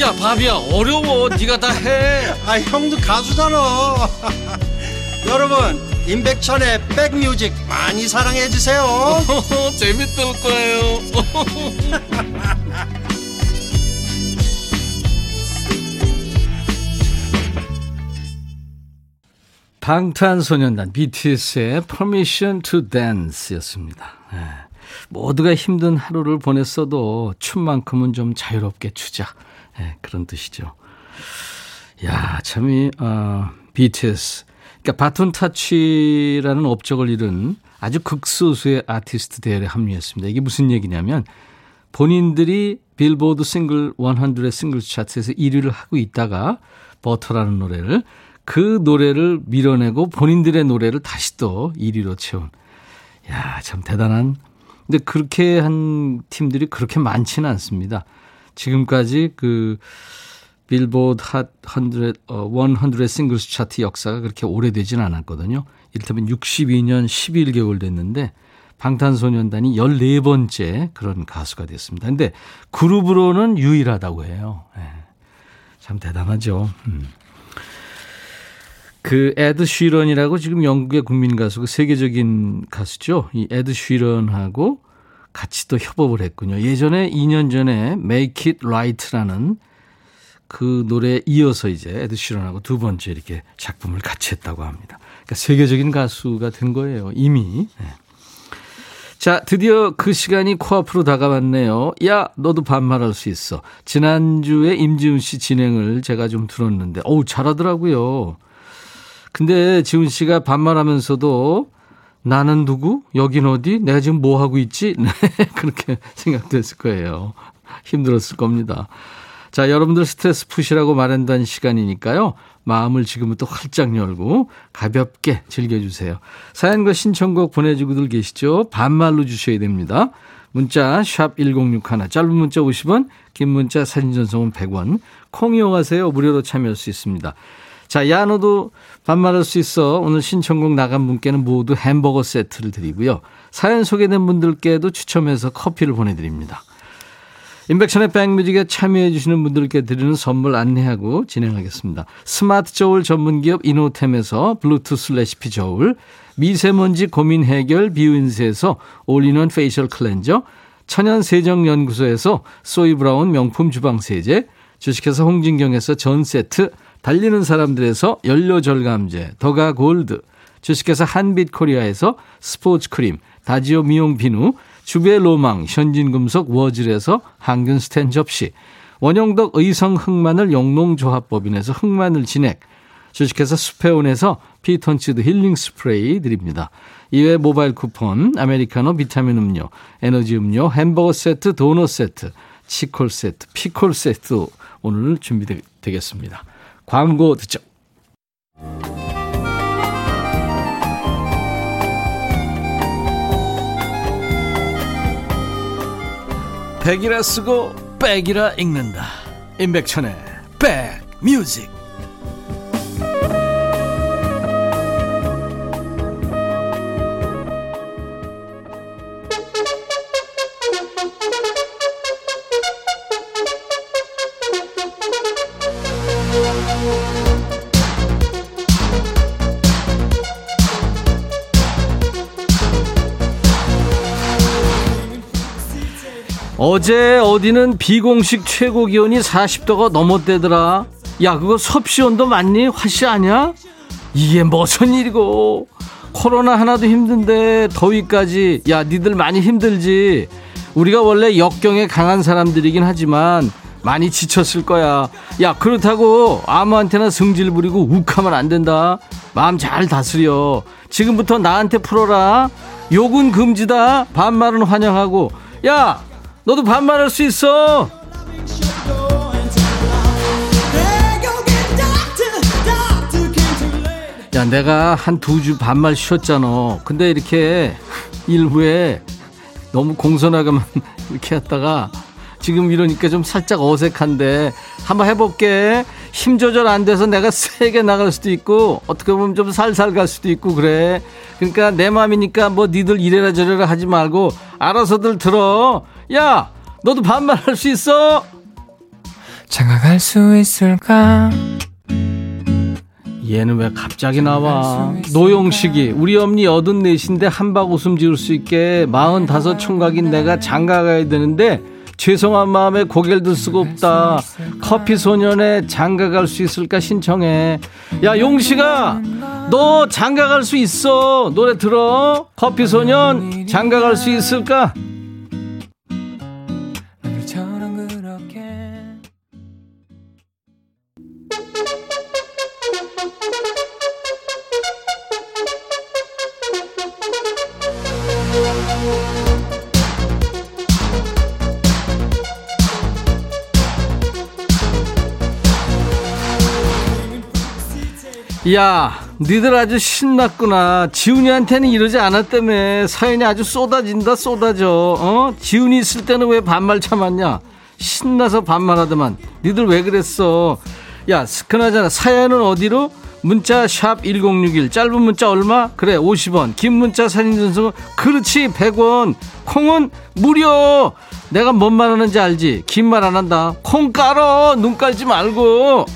C: 야 바비야 어려워 네가 다해
D: 아 형도 가수잖아 여러분 임백천의 백뮤직 많이 사랑해 주세요
C: 재밌을 거예요
A: 방탄소년단 BTS의 Permission to Dance였습니다. 네. 모두가 힘든 하루를 보냈어도 춤만큼은 좀 자유롭게 추자. 네, 그런 뜻이죠. 야, 참이 어, BTS. 그러니까 바톤 타치라는 업적을 이룬 아주 극소수의 아티스트 대열에 합류했습니다. 이게 무슨 얘기냐면 본인들이 빌보드 싱글 100의 싱글 차트에서 1위를 하고 있다가 버터라는 노래를 그 노래를 밀어내고 본인들의 노래를 다시 또 1위로 채운. 야, 참 대단한. 근데 그렇게 한 팀들이 그렇게 많지는 않습니다. 지금까지 그 빌보드 핫 100, 어, 100 singles 차트 역사가 그렇게 오래되진 않았거든요. 이를테면 62년 11개월 됐는데 방탄소년단이 14번째 그런 가수가 됐습니다. 근데 그룹으로는 유일하다고 해요. 네. 참 대단하죠. 음. 그 에드 쉬런이라고 지금 영국의 국민 가수고 세계적인 가수죠. 이 에드 쉬런하고 같이 또 협업을 했군요. 예전에 2년 전에 Make It Right라는 그 노래에 이어서 이제 에드 쉬런하고 두 번째 이렇게 작품을 같이 했다고 합니다. 그러니까 세계적인 가수가 된 거예요. 이미. 네. 자, 드디어 그 시간이 코앞으로 다가왔네요. 야, 너도 반말할 수 있어. 지난주에 임지훈 씨 진행을 제가 좀 들었는데, 어우, 잘하더라고요. 근데 지훈 씨가 반말하면서도 나는 누구? 여긴 어디? 내가 지금 뭐 하고 있지? 네, 그렇게 생각됐을 거예요. 힘들었을 겁니다. 자, 여러분들 스트레스 푸시라고 마련된 시간이니까요. 마음을 지금부터 활짝 열고 가볍게 즐겨주세요. 사연과 신청곡 보내주고들 계시죠? 반말로 주셔야 됩니다. 문자 1061, 짧은 문자 50원, 긴 문자 사진 전송은 100원. 콩 이용하세요. 무료로 참여할 수 있습니다. 자, 야, 너도 반말할 수 있어. 오늘 신청곡 나간 분께는 모두 햄버거 세트를 드리고요. 사연 소개된 분들께도 추첨해서 커피를 보내드립니다. 임백천의 백뮤직에 참여해주시는 분들께 드리는 선물 안내하고 진행하겠습니다. 스마트 저울 전문기업 이노템에서 블루투스 레시피 저울, 미세먼지 고민 해결 비윈스에서 all-in-one facial cleanser, 천연세정연구소에서 소이브라운 명품 주방세제, 주식회사 홍진경에서 전세트, 달리는 사람들에서 연료절감제, 더가 골드, 주식회사 한빛코리아에서 스포츠 크림, 다지오 미용 비누, 주베 로망, 현진금속 워즐에서 항균 스텐 접시, 원형덕 의성 흑마늘 영농조합법인에서 흑마늘 진액, 주식회사 수페온에서 피톤치드 힐링 스프레이 드립니다. 이외 모바일 쿠폰, 아메리카노 비타민 음료, 에너지 음료, 햄버거 세트, 도넛 세트, 치콜 세트, 피콜 세트 오늘 준비되겠습니다. 광고 듣죠. 백이라 쓰고 백이라 읽는다. 임백천의 백뮤직. 어제 어디는 비공식 최고 기온이 40도가 넘었대더라. 야, 그거 섭씨 온도 맞니? 화씨 아니야? 이게 무슨 일이고. 코로나 하나도 힘든데 더위까지. 야, 니들 많이 힘들지. 우리가 원래 역경에 강한 사람들이긴 하지만 많이 지쳤을 거야. 야, 그렇다고 아무한테나 승질 부리고 욱하면 안 된다. 마음 잘 다스려. 지금부터 나한테 풀어라. 욕은 금지다. 반말은 환영하고. 야, 너도 반말할 수 있어. 야, 내가 한 두 주 반말 쉬었잖아. 근데 이렇게 일부에 너무 공손하게만 이렇게 했다가 지금 이러니까 좀 살짝 어색한데 한번 해볼게. 힘 조절 안 돼서 내가 세게 나갈 수도 있고 어떻게 보면 좀 살살 갈 수도 있고 그래. 그러니까 내 마음이니까 뭐 니들 이래라 저래라 하지 말고 알아서들 들어. 야, 너도 반말할 수 있어?
E: 장가갈 수 있을까?
A: 얘는 왜 갑자기 나와? 노용식이 우리 엄니 여든 넷인데 한박 웃음 지을 수 있게 마흔 다섯 총각인 내가 장가 가야 되는데 죄송한 마음에 고개를 들 수가 없다. 커피 소년에 장가 갈 수 있을까 신청해. 야 용식아, 너 장가 갈 수 있어. 노래 들어. 커피 소년 장가 갈 수 있을까? 야, 니들 아주 신났구나. 지훈이한테는 이러지 않았다며. 사연이 아주 쏟아진다, 쏟아져. 어? 지훈이 있을 때는 왜 반말 참았냐? 신나서 반말하더만. 니들 왜 그랬어? 야, 그나저나 사연은 어디로? 문자 샵 1061. 짧은 문자 얼마? 그래, 50원. 긴 문자 사진 전송 그렇지, 100원. 콩은 무료. 내가 뭔 말 하는지 알지? 긴 말 안 한다. 콩 깔어. 눈 깔지 말고.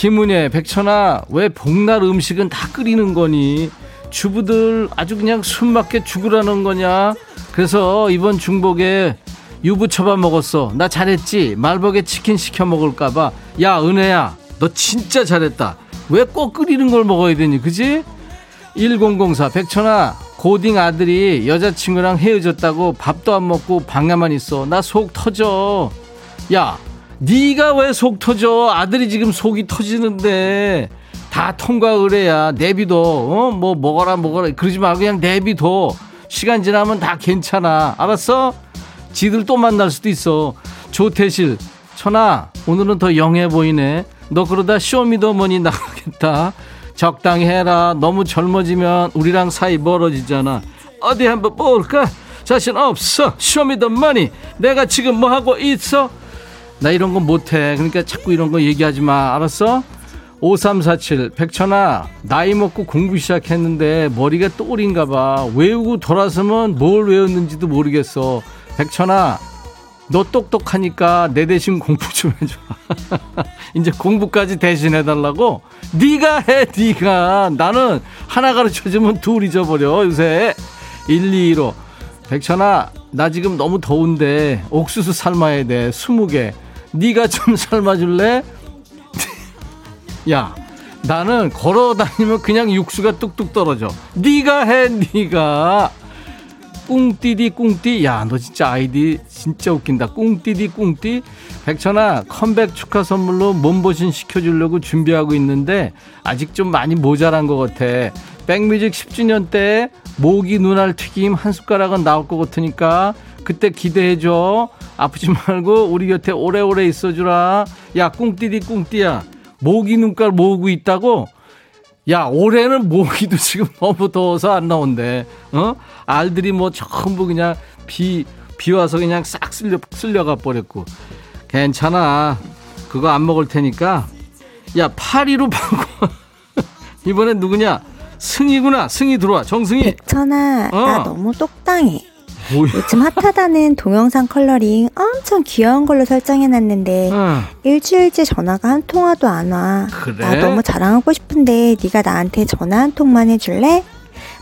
A: 김은혜, 백천아, 왜 복날 음식은 다 끓이는 거니? 주부들 아주 그냥 숨막혀 죽으라는 거냐? 그래서 이번 중복에 유부초밥 먹었어. 나 잘했지? 말복에 치킨 시켜 먹을까봐. 야, 은혜야, 너 진짜 잘했다. 왜 꼭 끓이는 걸 먹어야 되니, 그지? 1004, 백천아, 고딩 아들이 여자친구랑 헤어졌다고 밥도 안 먹고 방에만 있어. 나 속 터져. 야, 네가 왜 속 터져? 아들이 지금 속이 터지는데 다 통과 의뢰야. 내비둬. 어? 뭐 먹어라 먹어라. 그러지 말고 그냥 내비둬. 시간 지나면 다 괜찮아. 알았어? 지들 또 만날 수도 있어. 조태실. 천아, 오늘은 더 영해 보이네. 너 그러다 쇼미더머니 나가겠다. 적당히 해라. 너무 젊어지면 우리랑 사이 멀어지잖아. 어디 한번 볼까? 자신 없어. 쇼미더머니. 내가 지금 뭐 하고 있어? 나 이런 거 못해. 그러니까 자꾸 이런 거 얘기하지 마. 알았어? 5347 백천아 나이 먹고 공부 시작했는데 머리가 또울인가 봐. 외우고 돌아서면 뭘 외웠는지도 모르겠어. 백천아 너 똑똑하니까 내 대신 공부 좀 해줘. 이제 공부까지 대신 해 달라고? 네가 해 네가. 나는 하나 가르쳐주면 둘 잊어버려 요새. 125 백천아 나 지금 너무 더운데 옥수수 삶아야 돼 20개 네가 좀 삶아줄래? 야 나는 걸어 다니면 그냥 육수가 뚝뚝 떨어져. 네가 해 네가. 꿍띠디 꿍띠. 야 너 진짜 아이디 진짜 웃긴다. 꿍띠디 꿍띠. 백천아 컴백 축하 선물로 몸보신 시켜주려고 준비하고 있는데 아직 좀 많이 모자란 것 같아. 백뮤직 10주년 때 모기 눈알 튀김 한 숟가락은 나올 것 같으니까 그때 기대해줘. 아프지 말고 우리 곁에 오래오래 있어주라. 야, 꿍띠디 꿍띠야. 모기 눈깔 모으고 있다고? 야, 올해는 모기도 지금 너무 더워서 안 나온대. 어? 알들이 뭐 전부 그냥 비, 비 와서 그냥 싹 쓸려, 쓸려가 버렸고. 괜찮아. 그거 안 먹을 테니까. 야, 파리로 바꿔. 이번엔 누구냐? 승희구나. 승희 들어와. 정승희.
F: 백천아, 어. 나 너무 똑당해. 요즘 핫하다는 동영상 컬러링 엄청 귀여운 걸로 설정해놨는데 어. 일주일째 전화가 한 통화도 안 와. 그래? 나 너무 자랑하고 싶은데 네가 나한테 전화 한 통만 해줄래?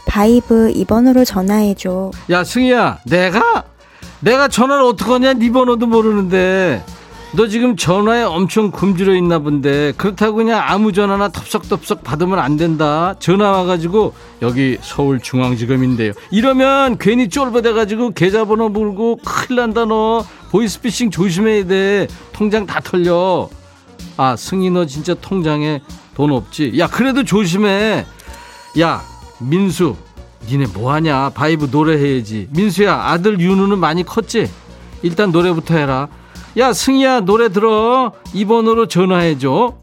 F: 바이브 2번으로 전화해줘.
A: 야 승희야 내가 내가 전화를 어떡하냐 네 번호도 모르는데 너 지금 전화에 엄청 굶주려 있나 본데 그렇다고 그냥 아무 전화나 덥석덥석 받으면 안 된다. 전화 와가지고 여기 서울중앙지검인데요. 이러면 괜히 쫄보돼가지고 계좌번호 물고 큰일 난다 너. 보이스피싱 조심해야 돼. 통장 다 털려. 아 승희 너 진짜 통장에 돈 없지? 야 그래도 조심해. 야 민수 니네 뭐하냐? 바이브 노래해야지. 민수야 아들 윤우는 많이 컸지? 일단 노래부터 해라 야 승희야 노래 들어. 2번으로 전화해줘.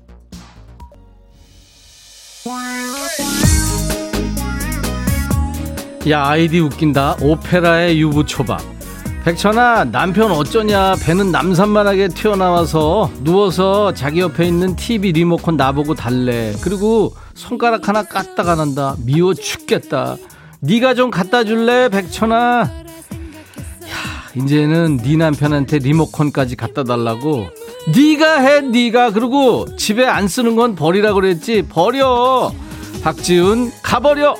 A: 야 아이디 웃긴다. 오페라의 유부초밥. 백천아 남편 어쩌냐? 배는 남산만하게 튀어나와서 누워서 자기 옆에 있는 TV 리모컨 나보고 달래. 그리고 손가락 하나 까딱안 한다. 미워 죽겠다. 네가 좀 갖다 줄래 백천아 이제는 네 남편한테 리모컨까지 갖다 달라고 네가 해 네가. 그리고 집에 안 쓰는 건 버리라 그랬지. 버려. 박지훈 가버려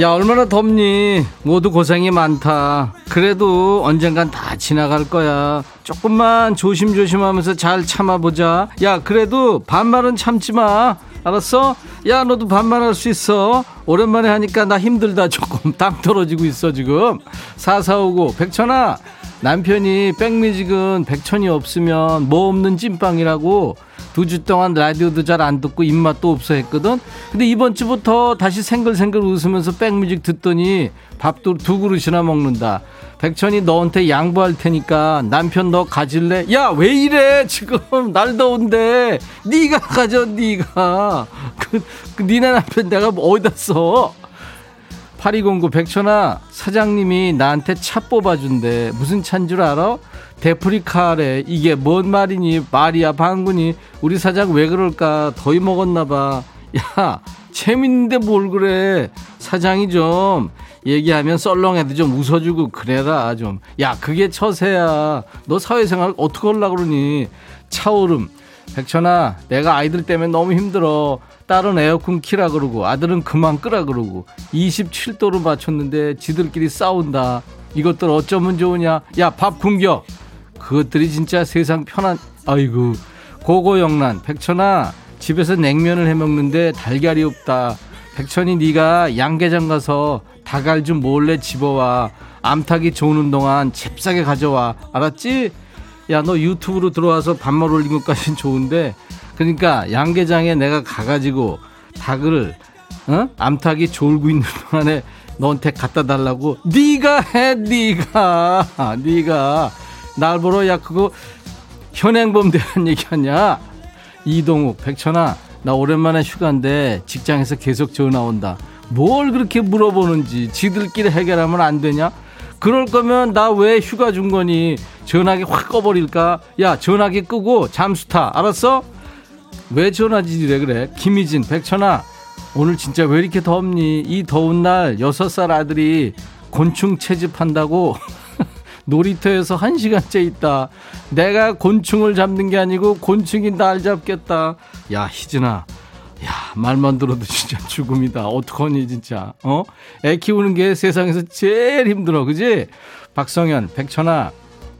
A: 야 얼마나 덥니? 모두 고생이 많다. 그래도 언젠간 다 지나갈 거야. 조금만 조심조심하면서 잘 참아보자. 야 그래도 반말은 참지마. 알았어? 야 너도 반말할 수 있어. 오랜만에 하니까 나 힘들다. 조금 땅 떨어지고 있어 지금. 사사오고 백천아. 남편이 백뮤직은 백천이 없으면 뭐 없는 찐빵이라고 두 주 동안 라디오도 잘 안 듣고 입맛도 없어 했거든. 근데 이번 주부터 다시 생글생글 웃으면서 백뮤직 듣더니 밥도 두 그릇이나 먹는다. 백천이 너한테 양보할 테니까 남편 너 가질래? 야 왜 이래 지금 날 더운데 네가 가져 네가 그, 그 니네 남편 내가 어디다 써? 8209 백천아 사장님이 나한테 차 뽑아준대 무슨 차인 줄 알아? 데프리카래 이게 뭔 말이니? 말이야 방군이. 우리 사장 왜 그럴까? 더위 먹었나 봐 야 재밌는데 뭘 그래? 사장이 좀 얘기하면 썰렁해도 좀 웃어주고 그래라 좀 야 그게 처세야. 너 사회생활 어떻게 하려고 그러니? 차오름. 백천아 내가 아이들 때문에 너무 힘들어. 딸은 에어컨 키라 그러고 아들은 그만 끄라 그러고. 27도로 맞췄는데 지들끼리 싸운다. 이것들 어쩌면 좋으냐? 야, 밥 굶겨. 그것들이 진짜 세상 편한 아이고. 고고영란 백천아 집에서 냉면을 해 먹는데 달걀이 없다. 백천이 네가 양계장 가서 닭알 좀 몰래 집어와. 암탉이 좋은 동안 잽싸게 가져와. 알았지? 야, 너 유튜브로 들어와서 반말 올린 것까진 좋은데 그러니까 양계장에 내가 가가지고 닭을 어? 암탉이 졸고 있는 동안에 너한테 갖다 달라고 네가 해 네가 네가 날 보러 야 그거 현행범 대한 얘기하냐? 이동욱 백천아 나 오랜만에 휴가인데 직장에서 계속 전화 온다. 뭘 그렇게 물어보는지 지들끼리 해결하면 안 되냐? 그럴 거면 나 왜 휴가 준 거니? 전화기 확 꺼버릴까? 야 전화기 끄고 잠수 타. 알았어? 왜 전화지래 그래? 김희진, 백천아, 오늘 진짜 왜 이렇게 덥니? 이 더운 날 여섯 살 아들이 곤충 채집한다고 놀이터에서 한 시간째 있다. 내가 곤충을 잡는 게 아니고 곤충이 날 잡겠다. 야, 희진아. 야, 말만 들어도 진짜 죽음이다. 어떡하니, 진짜. 어? 애 키우는 게 세상에서 제일 힘들어. 그지? 박성현, 백천아.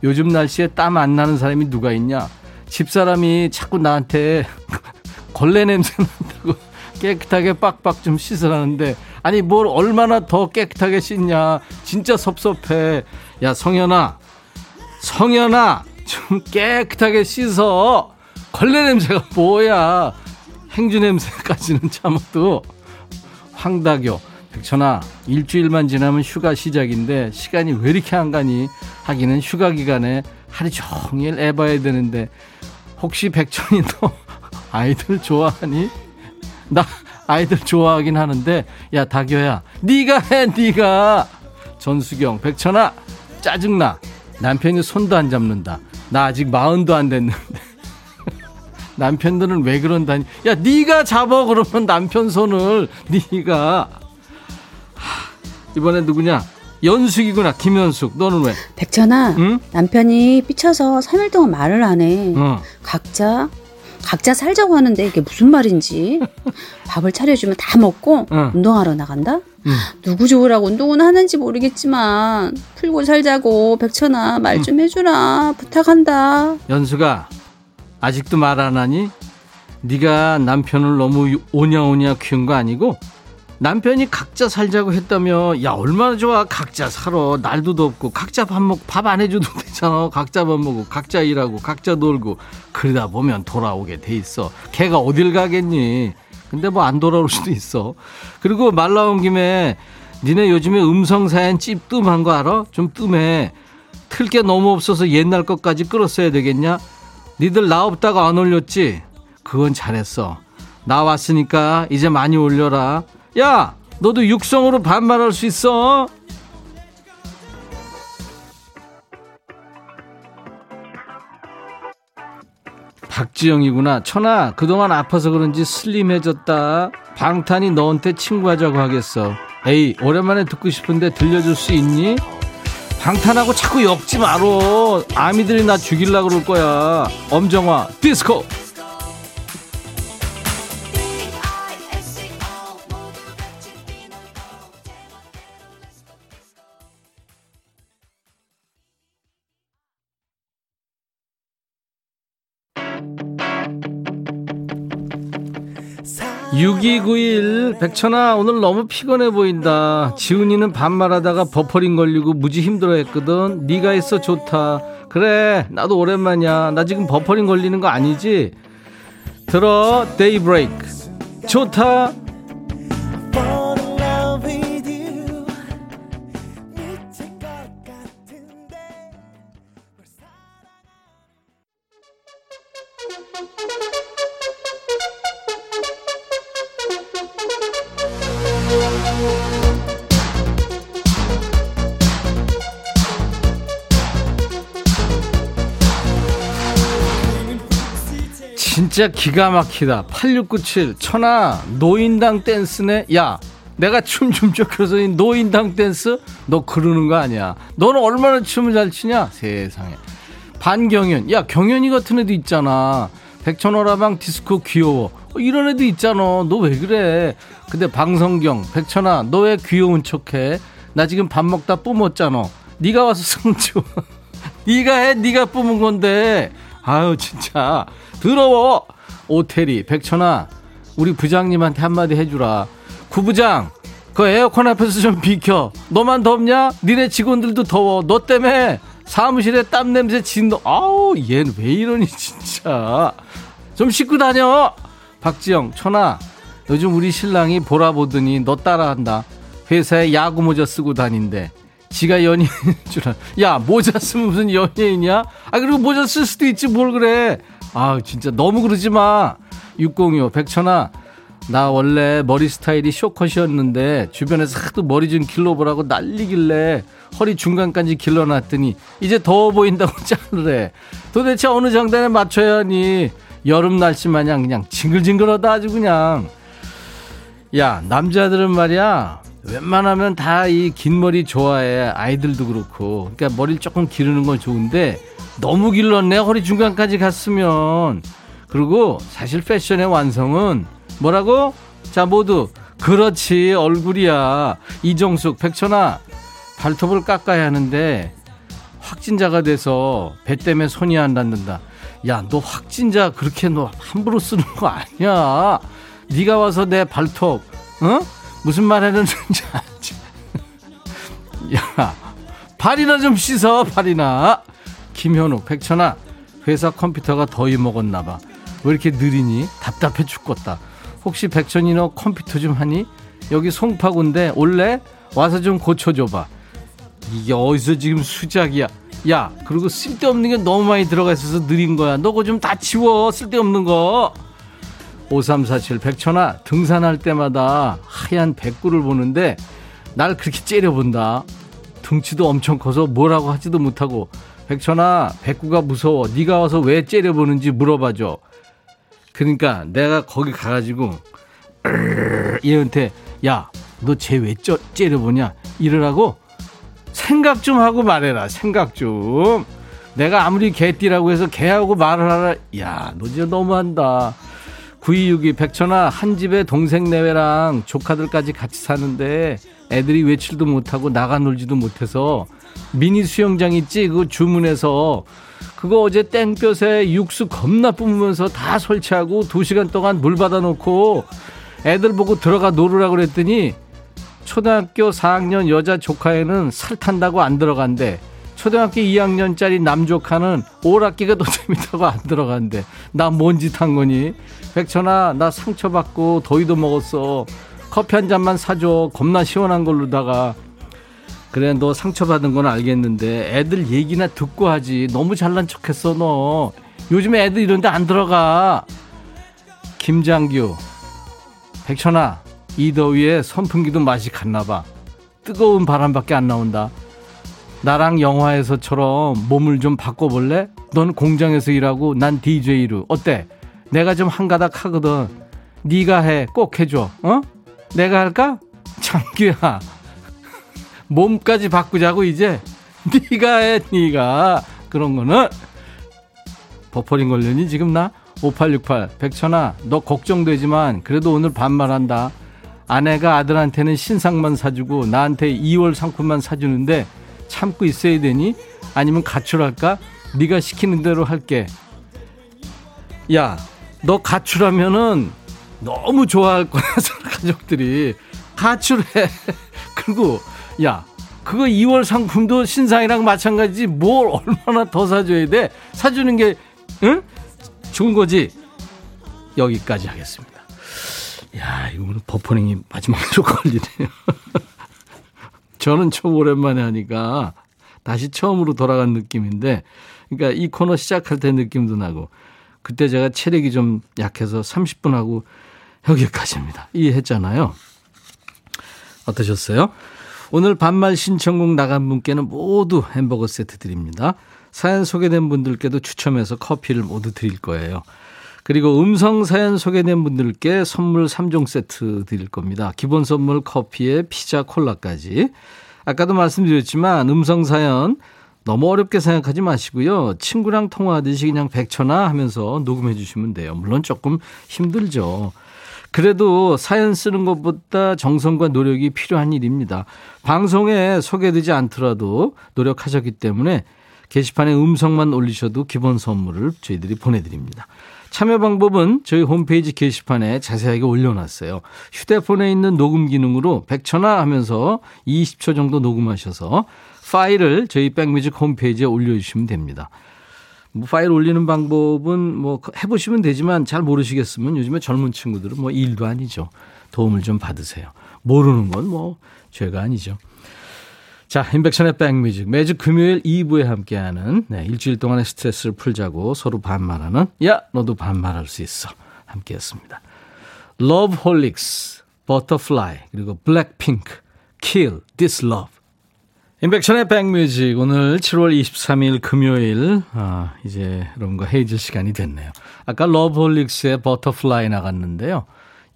A: 요즘 날씨에 땀 안 나는 사람이 누가 있냐? 집사람이 자꾸 나한테 걸레 냄새 난다고 깨끗하게 빡빡 좀 씻으라는데 아니 뭘 얼마나 더 깨끗하게 씻냐 진짜 섭섭해 야 성현아. 성현아 좀 깨끗하게 씻어. 걸레 냄새가 뭐야? 행주 냄새까지는 참아도 황다교. 백천아 일주일만 지나면 휴가 시작인데 시간이 왜 이렇게 안 가니? 하기는 휴가 기간에 하루 종일 애 봐야 되는데 혹시 백천이 너 아이들 좋아하니? 나 아이들 좋아하긴 하는데 야 다교야. 네가 해 네가. 전수경 백천아 짜증나. 남편이 손도 안 잡는다. 나 아직 마흔도 안 됐는데. 남편들은 왜 그런다니. 야 네가 잡어 그러면 남편 손을. 네가. 이번엔 누구냐? 연숙이구나 김연숙. 너는 왜?
G: 백천아 응? 남편이 삐쳐서 3일 동안 말을 안 해. 어. 각자 각자 살자고 하는데 이게 무슨 말인지 밥을 차려주면 다 먹고 응. 운동하러 나간다? 응. 누구 좋으라고 운동은 하는지 모르겠지만 풀고 살자고 백천아 말 좀 해주라 부탁한다
A: 연수가 아직도 말 안 하니? 네가 남편을 너무 오냐오냐 키운 거 아니고 남편이 각자 살자고 했다며 야 얼마나 좋아. 각자 살아. 날도 덥고 각자 밥 먹고 밥 안 해줘도 되잖아. 각자 밥 먹고 각자 일하고 각자 놀고. 그러다 보면 돌아오게 돼 있어. 걔가 어딜 가겠니? 근데 뭐 안 돌아올 수도 있어. 그리고 말 나온 김에 니네 요즘에 음성 사연 찝뜸한 거 알아? 좀 뜸해. 틀 게 너무 없어서 옛날 것까지 끌었어야 되겠냐? 니들 나 없다가 안 올렸지? 그건 잘했어. 나 왔으니까 이제 많이 올려라 야, 너도 육성으로 반말할 수 있어? 박지영이구나. 천아, 그동안 아파서 그런지 슬림해졌다. 방탄이 너한테 친구하자고 하겠어. 에이, 오랜만에 듣고 싶은데 들려줄 수 있니? 방탄하고 자꾸 엮지 마로. 아미들이 나 죽일라 그럴 거야. 엄정화, 디스코. (6291) 백천아 오늘 너무 피곤해 보인다. 지훈이는 반말하다가 버퍼링 걸리고 무지 힘들어했거든. 네가 있어 좋다. 그래 나도 오랜만이야. 나 지금 버퍼링 걸리는 거 아니지? 들어 데이브레이크. 좋다 진짜 기가 막히다. 8697 천하 노인당 댄스네. 야 내가 춤좀 춰서 노인당 댄스 너 그러는 거 아니야. 너는 얼마나 춤을 잘 추냐 세상에. 반경연 야 경연이 같은 애도 있잖아. 백천호라방 디스코 귀여워. 어, 이런 애도 있잖아. 너 왜 그래? 근데 방성경 백천아 너 왜 귀여운 척해? 나 지금 밥 먹다 뿜었잖아. 네가 와서 성주. 네가 해. 네가 뿜은 건데. 아유 진짜 더러워. 오태리 백천아 우리 부장님한테 한마디 해주라. 구부장 그 에어컨 앞에서 좀 비켜. 너만 덥냐? 니네 직원들도 더워. 너 때문에 사무실에 땀 냄새 진도 아우 얘는 왜 이러니 진짜. 좀 씻고 다녀. 박지영 천아 요즘 우리 신랑이 보라 보더니 너 따라한다. 회사에 야구 모자 쓰고 다닌대. 지가 연예인인 줄 알아. 야, 모자 쓰면 무슨 연예인이야? 아, 그리고 모자 쓸 수도 있지, 뭘 그래. 아, 진짜 너무 그러지 마. 602호, 백천아. 나 원래 머리 스타일이 쇼컷이었는데 주변에서 하도 머리 좀 길러보라고 난리길래 허리 중간까지 길러놨더니 이제 더워 보인다고 자르래. 도대체 어느 장단에 맞춰야 하니 여름 날씨 마냥 그냥 징글징글하다 아주 그냥. 야 남자들은 말이야 웬만하면 다 이 긴 머리 좋아해. 아이들도 그렇고. 그러니까 머리를 조금 기르는 건 좋은데 너무 길렀네. 허리 중간까지 갔으면. 그리고 사실 패션의 완성은 뭐라고? 자, 모두. 그렇지. 얼굴이야. 이정숙, 백천아. 발톱을 깎아야 하는데 확진자가 돼서 배 때문에 손이 안 닿는다. 야, 너 확진자 그렇게 너 함부로 쓰는 거 아니야. 네가 와서 내 발톱, 어? 무슨 말 하는지 알지? 야, 발이나 좀 씻어, 발이나. 김현욱, 백천아, 회사 컴퓨터가 더위 먹었나 봐. 왜 이렇게 느리니? 답답해 죽겠다. 혹시 백천이 너 컴퓨터 좀 하니? 여기 송파구인데 올래? 와서 좀 고쳐줘봐. 이게 어디서 지금 수작이야. 야, 그리고 쓸데없는 게 너무 많이 들어가 있어서 느린 거야. 너 그거 좀 다 치워. 쓸데없는 거. 5347 백천아 등산할 때마다 하얀 백구를 보는데 날 그렇게 째려본다. 등치도 엄청 커서 뭐라고 하지도 못하고 백천아 백구가 무서워. 네가 와서 왜 째려보는지 물어봐줘. 그러니까 내가 거기 가가지고 얘한테 야 너 쟤 왜 째려보냐 이러라고 생각 좀 하고 말해라 생각 좀 내가 아무리 개띠라고 해서 개하고 말을 하라 야 너 진짜 너무한다 9262 백천아 한 집에 동생 내외랑 조카들까지 같이 사는데 애들이 외출도 못하고 나가 놀지도 못해서 미니 수영장 있지 그거 주문해서 그거 어제 땡볕에 육수 겁나 뿜으면서 다 설치하고 2시간 동안 물 받아놓고 애들 보고 들어가 놀으라 그랬더니 초등학교 4학년 여자 조카에는 살 탄다고 안 들어간대. 초등학교 2학년짜리 남조카는 오락기가 더 재밌다고 안 들어간대. 나 뭔 짓 한 거니? 백천아, 나 상처받고 더위도 먹었어. 커피 한 잔만 사줘. 겁나 시원한 걸로다가. 그래, 너 상처받은 건 알겠는데 애들 얘기나 듣고 하지. 너무 잘난 척했어, 너. 요즘에 애들 이런데 안 들어가. 김장규, 백천아, 이 더위에 선풍기도 맛이 갔나 봐. 뜨거운 바람밖에 안 나온다. 나랑 영화에서처럼 몸을 좀 바꿔볼래? 넌 공장에서 일하고 난 DJ로. 어때? 내가 좀 한가닥 하거든. 네가 해. 꼭 해줘. 어? 내가 할까? 장규야. 몸까지 바꾸자고 이제. 네가 해. 네가. 그런 거는 버퍼링 걸려니 지금 나? 5868 백천아 너 걱정되지만 그래도 오늘 반말한다 아내가 아들한테는 신상만 사주고 나한테 2월 상품만 사주는데 참고 있어야 되니? 아니면 가출할까? 네가 시키는 대로 할게. 야, 너 가출하면은 너무 좋아할 거야, 가족들이. 가출해. 그리고, 야, 그거 2월 상품도 신상이랑 마찬가지지. 뭘 얼마나 더 사줘야 돼? 사주는 게, 응? 좋은 거지? 여기까지 하겠습니다. 야, 이거는 버퍼링이 마지막으로 걸리네요. 저는 처음 오랜만에 하니까 다시 처음으로 돌아간 느낌인데, 그러니까 이 코너 시작할 때 느낌도 나고, 그때 제가 체력이 좀 약해서 30분 하고 여기까지입니다. 이해했잖아요. 어떠셨어요? 오늘 반말 신청곡 나간 분께는 모두 햄버거 세트 드립니다. 사연 소개된 분들께도 추첨해서 커피를 모두 드릴 거예요. 그리고 음성 사연 소개된 분들께 선물 3종 세트 드릴 겁니다. 기본 선물 커피에 피자 콜라까지. 아까도 말씀드렸지만 음성 사연 너무 어렵게 생각하지 마시고요. 친구랑 통화하듯이 그냥 백천화 하면서 녹음해 주시면 돼요. 물론 조금 힘들죠. 그래도 사연 쓰는 것보다 정성과 노력이 필요한 일입니다. 방송에 소개되지 않더라도 노력하셨기 때문에 게시판에 음성만 올리셔도 기본 선물을 저희들이 보내드립니다. 참여 방법은 저희 홈페이지 게시판에 자세하게 올려놨어요. 휴대폰에 있는 녹음 기능으로 100초나 하면서 20초 정도 녹음하셔서 파일을 저희 백뮤직 홈페이지에 올려주시면 됩니다. 뭐 파일 올리는 방법은 뭐 해보시면 되지만 잘 모르시겠으면 요즘에 젊은 친구들은 뭐 일도 아니죠. 도움을 좀 받으세요. 모르는 건 뭐 죄가 아니죠. 자, 인백션의 백뮤직. 매주 금요일 2부에 함께하는, 네, 일주일 동안의 스트레스를 풀자고 서로 반말하는, 야, 너도 반말할 수 있어. 함께 했습니다. Loveholics, Butterfly, 그리고 Blackpink, Kill This Love. 임백천의 백뮤직. 오늘 7월 23일 금요일, 아, 이제 여러분과 헤어질 시간이 됐네요. 아까 러브홀릭스의 Butterfly 나갔는데요.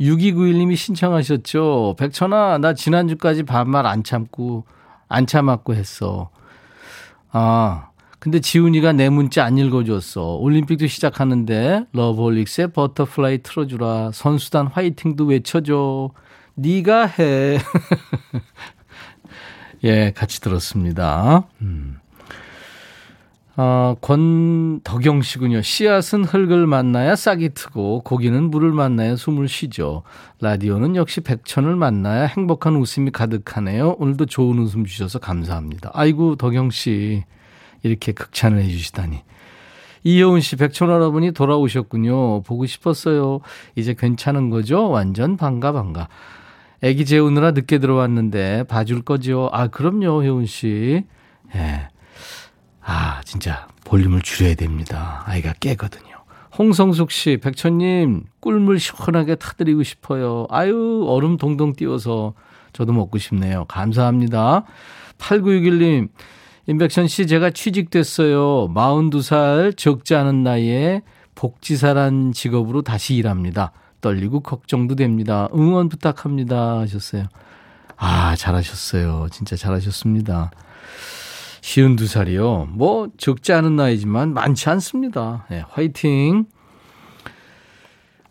A: 6291님이 신청하셨죠. 백천아, 나 지난주까지 반말 안 참고 안 참았고 했어. 아, 근데 지훈이가 내 문자 안 읽어줬어. 올림픽도 시작하는데 러브홀릭스의 Butterfly 틀어주라. 선수단 화이팅도 외쳐줘. 네가 해. 예, 같이 들었습니다. 음. 어, 권덕영 씨군요. 씨앗은 흙을 만나야 싹이 트고 고기는 물을 만나야 숨을 쉬죠. 라디오는 역시 백천을 만나야 행복한 웃음이 가득하네요. 오늘도 좋은 웃음 주셔서 감사합니다. 아이고 덕영 씨 이렇게 극찬을 해주시다니. 이효은 씨, 백천 할아버니 돌아오셨군요. 보고 싶었어요. 이제 괜찮은 거죠? 완전 반가 반가. 애기 재우느라 늦게 들어왔는데 봐줄 거죠? 아, 그럼요, 혜운 씨. 예. 아, 진짜 볼륨을 줄여야 됩니다. 아이가 깨거든요. 홍성숙 씨, 백천님, 꿀물 시원하게 타드리고 싶어요. 아유, 얼음 동동 띄워서 저도 먹고 싶네요. 감사합니다. 8961님, 임백천 씨, 제가 취직됐어요. 42살 적지 않은 나이에 복지사란 직업으로 다시 일합니다. 떨리고 걱정도 됩니다. 응원 부탁합니다. 하셨어요. 아, 잘하셨어요. 진짜 잘하셨습니다. 쉬운 두 살이요. 뭐, 적지 않은 나이지만 많지 않습니다. 네, 화이팅!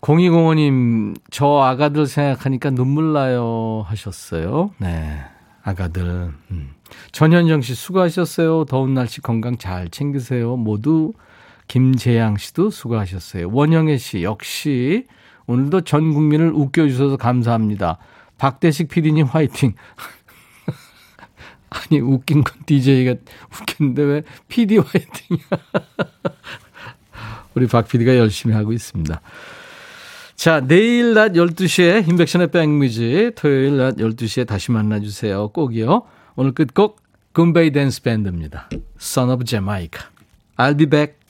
A: 0205님, 저 아가들 생각하니까 눈물 나요. 하셨어요. 네. 아가들. 음. 전현정 씨 수고하셨어요. 더운 날씨 건강 잘 챙기세요. 모두 김재양 씨도 수고하셨어요. 원영애 씨 역시 오늘도 전 국민을 웃겨주셔서 감사합니다. 박대식 PD님 화이팅. 아니 웃긴 건 DJ가 웃겼는데 왜 PD 화이팅이야. 우리 박 PD가 열심히 하고 있습니다. 자, 내일 낮 12시에 인백션의 백뮤직 토요일 낮 12시에 다시 만나주세요. 꼭이요. 오늘 끝곡 금베이 댄스 밴드입니다. Son of Jamaica. I'll be back.